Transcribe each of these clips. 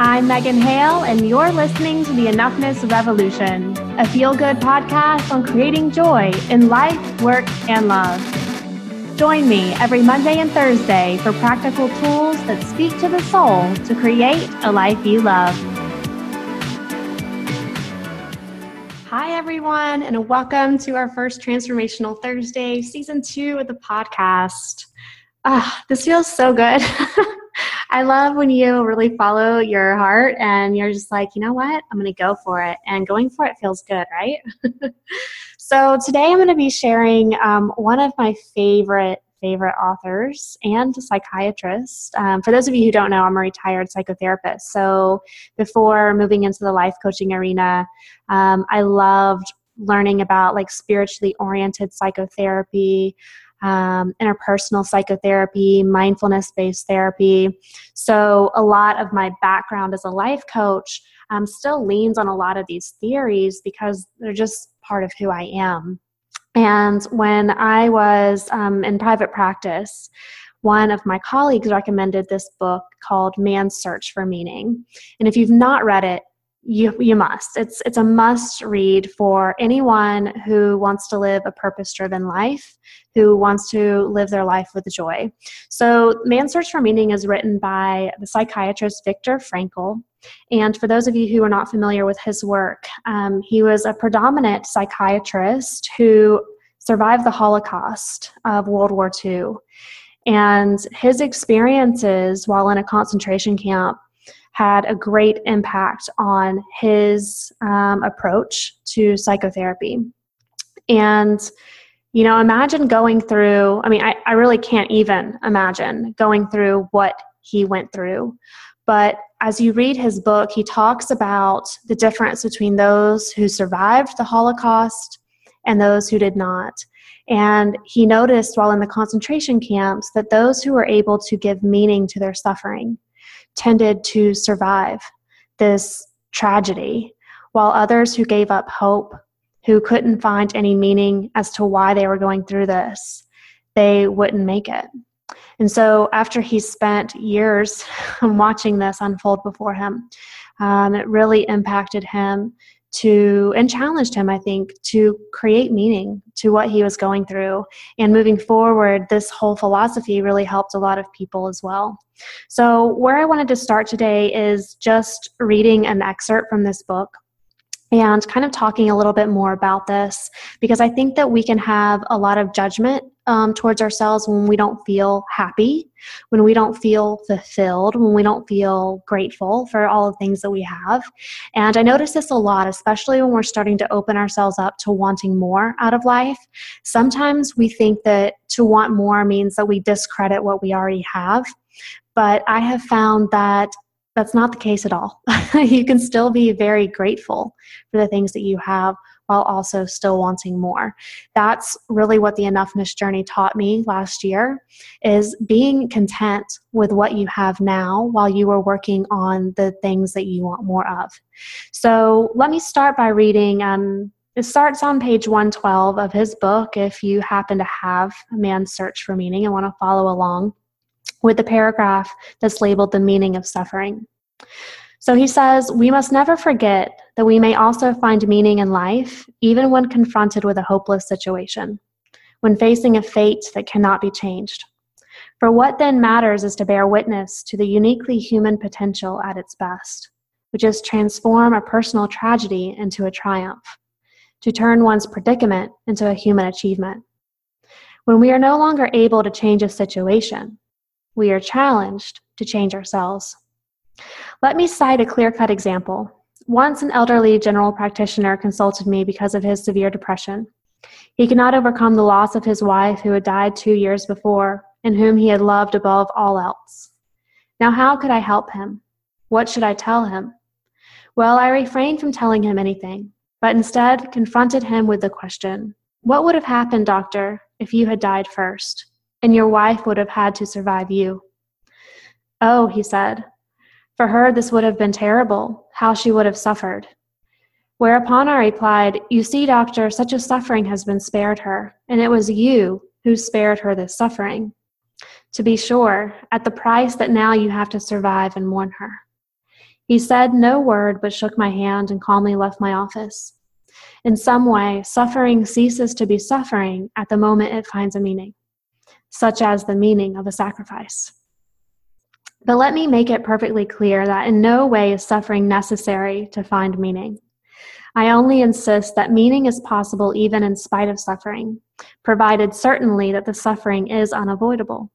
I'm Megan Hale, and you're listening to the Enoughness Revolution, a feel good podcast on creating joy in life, work, and love. Join me every Monday and Thursday for practical tools that speak to the soul to create a life you love. Hi, everyone, and welcome to our first Transformational Thursday, season two of the podcast. Ah, this feels so good. I love when you really follow your heart and you're just like, you know what? I'm going to go for it. And going for it feels good, right? so today I'm going to be sharing um, one of my favorite favorite authors and psychiatrist. Um, for those of you who don't know, I'm a retired psychotherapist. So before moving into the life coaching arena, um, I loved learning about like spiritually oriented psychotherapy um, interpersonal psychotherapy, mindfulness based therapy. So, a lot of my background as a life coach um, still leans on a lot of these theories because they're just part of who I am. And when I was um, in private practice, one of my colleagues recommended this book called Man's Search for Meaning. And if you've not read it, you you must. It's it's a must read for anyone who wants to live a purpose driven life, who wants to live their life with joy. So, Man's Search for Meaning is written by the psychiatrist Viktor Frankl. And for those of you who are not familiar with his work, um, he was a predominant psychiatrist who survived the Holocaust of World War II. And his experiences while in a concentration camp had a great impact on his um, approach to psychotherapy. And, you know, imagine going through, I mean, I, I really can't even imagine going through what he went through. But as you read his book, he talks about the difference between those who survived the Holocaust and those who did not. And he noticed while in the concentration camps that those who were able to give meaning to their suffering, tended to survive this tragedy, while others who gave up hope, who couldn't find any meaning as to why they were going through this, they wouldn't make it. And so, after he spent years watching this unfold before him, um, it really impacted him to and challenged him i think to create meaning to what he was going through. And moving forward this whole philosophy really helped a lot of people as well. So where i wanted to start today is just reading an excerpt from this book and kind of talking a little bit more about this because I think that we can have a lot of judgment um, towards ourselves when we don't feel happy, when we don't feel fulfilled, when we don't feel grateful for all the things that we have. And I notice this a lot, especially when we're starting to open ourselves up to wanting more out of life. Sometimes we think that to want more means that we discredit what we already have. But I have found that that's not the case at all. you can still be very grateful for the things that you have while also still wanting more. That's really what the enoughness journey taught me last year is being content with what you have now while you are working on the things that you want more of. So let me start by reading um, it starts on page 112 of his book if you happen to have a man's search for meaning and want to follow along with the paragraph that's labeled the meaning of suffering. So he says, We must never forget that we may also find meaning in life, even when confronted with a hopeless situation, when facing a fate that cannot be changed. For what then matters is to bear witness to the uniquely human potential at its best, which is transform a personal tragedy into a triumph, to turn one's predicament into a human achievement. When we are no longer able to change a situation, we are challenged to change ourselves. Let me cite a clear cut example. Once an elderly general practitioner consulted me because of his severe depression. He could not overcome the loss of his wife, who had died two years before, and whom he had loved above all else. Now, how could I help him? What should I tell him? Well, I refrained from telling him anything, but instead confronted him with the question What would have happened, doctor, if you had died first, and your wife would have had to survive you? Oh, he said, for her, this would have been terrible, how she would have suffered. Whereupon I replied, You see, doctor, such a suffering has been spared her, and it was you who spared her this suffering. To be sure, at the price that now you have to survive and mourn her. He said no word but shook my hand and calmly left my office. In some way, suffering ceases to be suffering at the moment it finds a meaning, such as the meaning of a sacrifice. But let me make it perfectly clear that in no way is suffering necessary to find meaning. I only insist that meaning is possible even in spite of suffering, provided certainly that the suffering is unavoidable.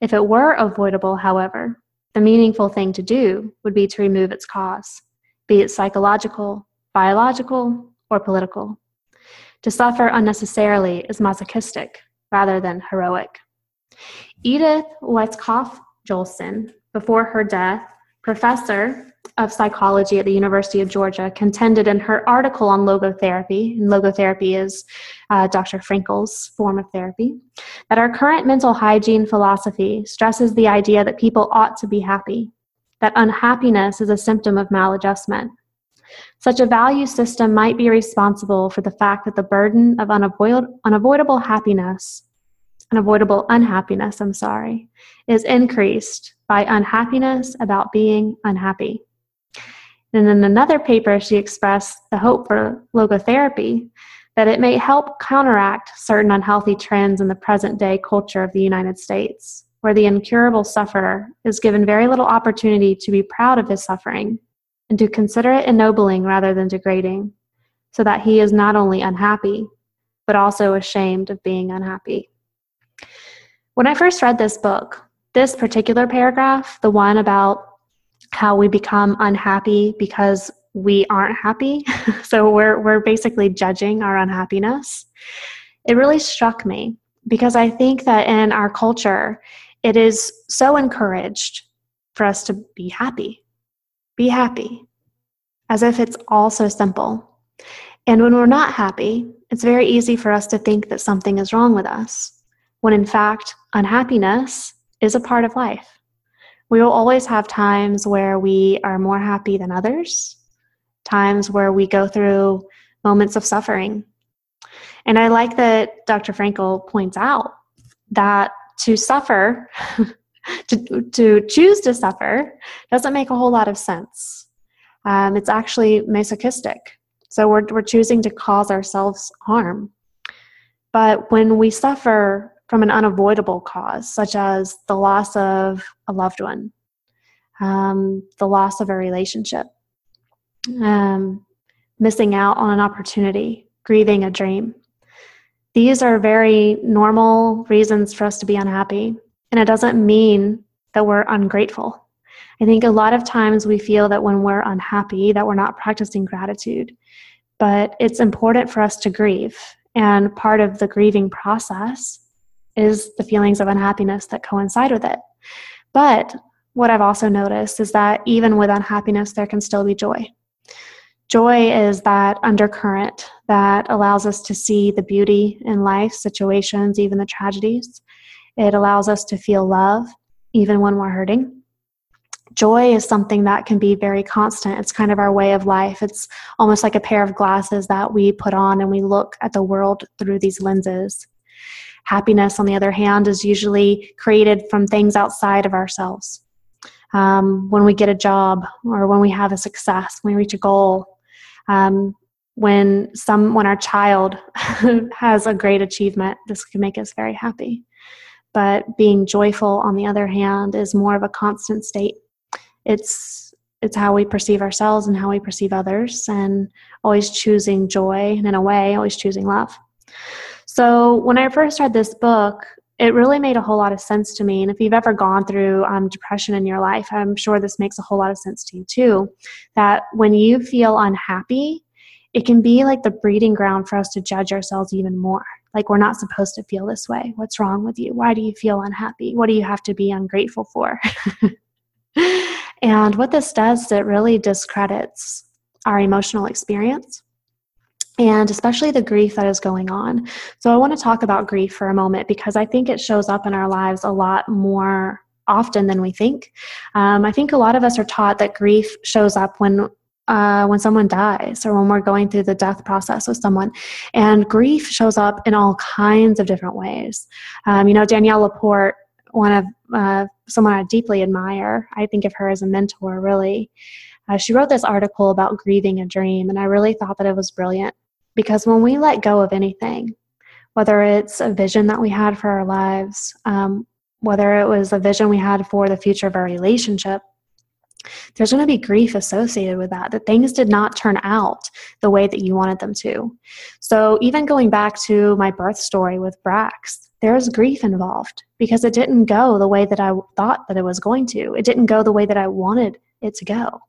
If it were avoidable, however, the meaningful thing to do would be to remove its cause, be it psychological, biological, or political. To suffer unnecessarily is masochistic rather than heroic. Edith Weisskopf Joelson, before her death, professor of psychology at the University of Georgia, contended in her article on logotherapy, and logotherapy is uh, Dr. Frankl's form of therapy, that our current mental hygiene philosophy stresses the idea that people ought to be happy, that unhappiness is a symptom of maladjustment. Such a value system might be responsible for the fact that the burden of unavoid- unavoidable happiness, unavoidable unhappiness, I'm sorry, is increased by unhappiness about being unhappy. And in another paper, she expressed the hope for logotherapy that it may help counteract certain unhealthy trends in the present day culture of the United States, where the incurable sufferer is given very little opportunity to be proud of his suffering and to consider it ennobling rather than degrading, so that he is not only unhappy, but also ashamed of being unhappy. When I first read this book, this particular paragraph, the one about how we become unhappy because we aren't happy, so we're, we're basically judging our unhappiness, it really struck me because I think that in our culture, it is so encouraged for us to be happy. Be happy, as if it's all so simple. And when we're not happy, it's very easy for us to think that something is wrong with us, when in fact, unhappiness is a part of life. We will always have times where we are more happy than others, times where we go through moments of suffering. And I like that Dr. Frankl points out that to suffer, to, to choose to suffer, doesn't make a whole lot of sense. Um, it's actually masochistic. So we're, we're choosing to cause ourselves harm. But when we suffer from an unavoidable cause, such as the loss of a loved one, um, the loss of a relationship, um, missing out on an opportunity, grieving a dream. These are very normal reasons for us to be unhappy. And it doesn't mean that we're ungrateful. I think a lot of times we feel that when we're unhappy that we're not practicing gratitude. But it's important for us to grieve. And part of the grieving process is the feelings of unhappiness that coincide with it. But what I've also noticed is that even with unhappiness, there can still be joy. Joy is that undercurrent that allows us to see the beauty in life, situations, even the tragedies. It allows us to feel love even when we're hurting. Joy is something that can be very constant. It's kind of our way of life. It's almost like a pair of glasses that we put on and we look at the world through these lenses. Happiness, on the other hand, is usually created from things outside of ourselves. Um, when we get a job or when we have a success, when we reach a goal, um, when some when our child has a great achievement, this can make us very happy. But being joyful, on the other hand, is more of a constant state. It's it's how we perceive ourselves and how we perceive others, and always choosing joy, and in a way, always choosing love. So when I first read this book, it really made a whole lot of sense to me. And if you've ever gone through um, depression in your life, I'm sure this makes a whole lot of sense to you too. That when you feel unhappy, it can be like the breeding ground for us to judge ourselves even more. Like, we're not supposed to feel this way. What's wrong with you? Why do you feel unhappy? What do you have to be ungrateful for? and what this does it really discredits our emotional experience and especially the grief that is going on. So, I want to talk about grief for a moment because I think it shows up in our lives a lot more often than we think. Um, I think a lot of us are taught that grief shows up when uh, when someone dies or when we're going through the death process with someone. And grief shows up in all kinds of different ways. Um, you know, Danielle LaPorte one of uh, someone I deeply admire. I think of her as a mentor, really. Uh, she wrote this article about grieving a dream, and I really thought that it was brilliant because when we let go of anything, whether it's a vision that we had for our lives, um, whether it was a vision we had for the future of our relationship, there's going to be grief associated with that, that things did not turn out the way that you wanted them to. So, even going back to my birth story with Brax, there's grief involved because it didn't go the way that I thought that it was going to. It didn't go the way that I wanted it to go.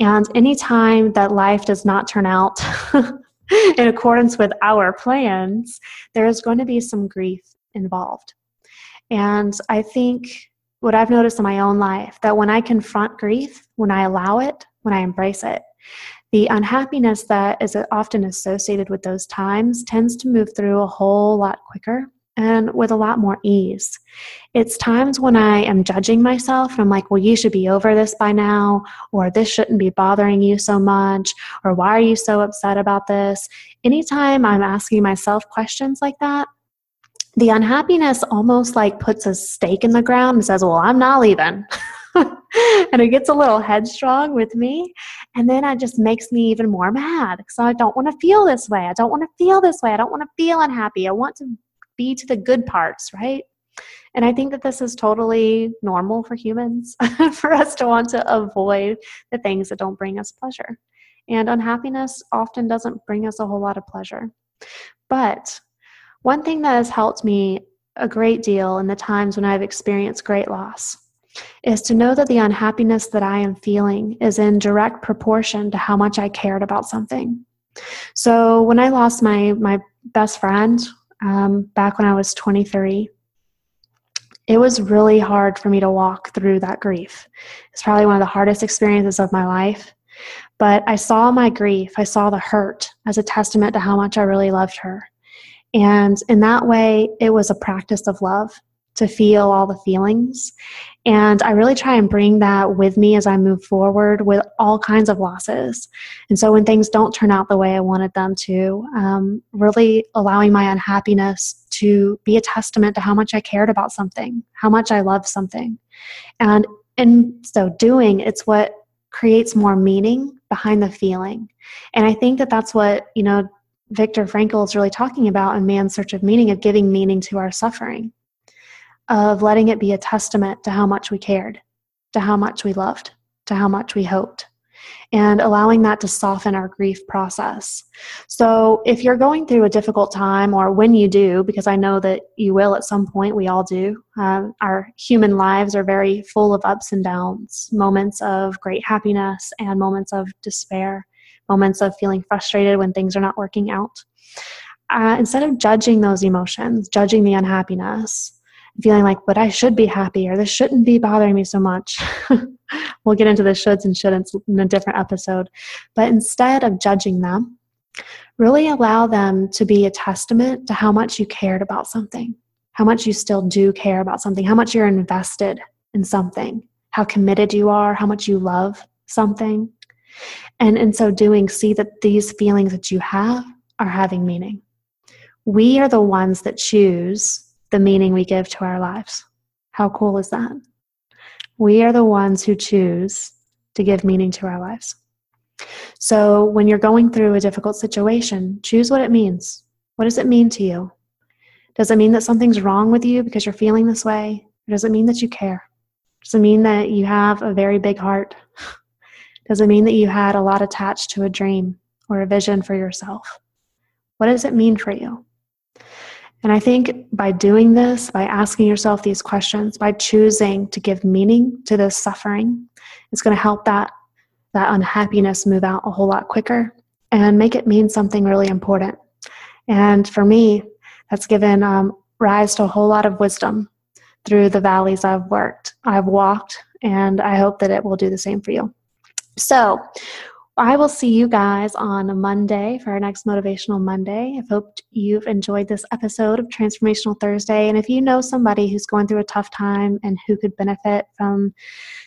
And anytime that life does not turn out in accordance with our plans, there is going to be some grief involved. And I think what I've noticed in my own life that when I confront grief, when I allow it, when I embrace it, the unhappiness that is often associated with those times tends to move through a whole lot quicker and with a lot more ease. It's times when I am judging myself and I'm like, well, you should be over this by now, or this shouldn't be bothering you so much, or why are you so upset about this? Anytime I'm asking myself questions like that, the unhappiness almost like puts a stake in the ground and says, well, I'm not leaving. and it gets a little headstrong with me. And then it just makes me even more mad. So I don't want to feel this way. I don't want to feel this way. I don't want to feel unhappy. I want to be to the good parts, right? And I think that this is totally normal for humans for us to want to avoid the things that don't bring us pleasure. And unhappiness often doesn't bring us a whole lot of pleasure. But one thing that has helped me a great deal in the times when I've experienced great loss is to know that the unhappiness that I am feeling is in direct proportion to how much I cared about something. So when I lost my my best friend um, back when I was 23, it was really hard for me to walk through that grief. It's probably one of the hardest experiences of my life. But I saw my grief, I saw the hurt as a testament to how much I really loved her. And in that way, it was a practice of love to feel all the feelings. And I really try and bring that with me as I move forward with all kinds of losses. And so when things don't turn out the way I wanted them to, um, really allowing my unhappiness to be a testament to how much I cared about something, how much I loved something. And in so doing, it's what creates more meaning behind the feeling. And I think that that's what, you know, Viktor Frankl is really talking about in Man's Search of Meaning of giving meaning to our suffering of letting it be a testament to how much we cared, to how much we loved, to how much we hoped, and allowing that to soften our grief process. So, if you're going through a difficult time, or when you do, because I know that you will at some point, we all do, um, our human lives are very full of ups and downs, moments of great happiness and moments of despair, moments of feeling frustrated when things are not working out. Uh, instead of judging those emotions, judging the unhappiness, feeling like, but I should be happy or this shouldn't be bothering me so much. we'll get into the shoulds and shouldn'ts in a different episode. But instead of judging them, really allow them to be a testament to how much you cared about something, how much you still do care about something, how much you're invested in something, how committed you are, how much you love something. And in so doing, see that these feelings that you have are having meaning. We are the ones that choose the meaning we give to our lives. How cool is that? We are the ones who choose to give meaning to our lives. So when you're going through a difficult situation, choose what it means. What does it mean to you? Does it mean that something's wrong with you because you're feeling this way? Or does it mean that you care? Does it mean that you have a very big heart? Does it mean that you had a lot attached to a dream or a vision for yourself? What does it mean for you? And I think by doing this, by asking yourself these questions, by choosing to give meaning to this suffering, it's going to help that that unhappiness move out a whole lot quicker and make it mean something really important. And for me, that's given um, rise to a whole lot of wisdom through the valleys I've worked, I've walked, and I hope that it will do the same for you. So, I will see you guys on Monday for our next Motivational Monday. I hope you've enjoyed this episode of Transformational Thursday. And if you know somebody who's going through a tough time and who could benefit from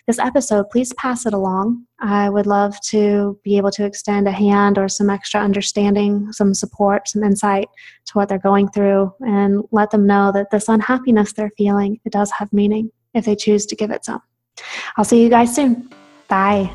this episode, please pass it along. I would love to be able to extend a hand or some extra understanding, some support, some insight to what they're going through, and let them know that this unhappiness they're feeling, it does have meaning if they choose to give it some. I'll see you guys soon. Bye.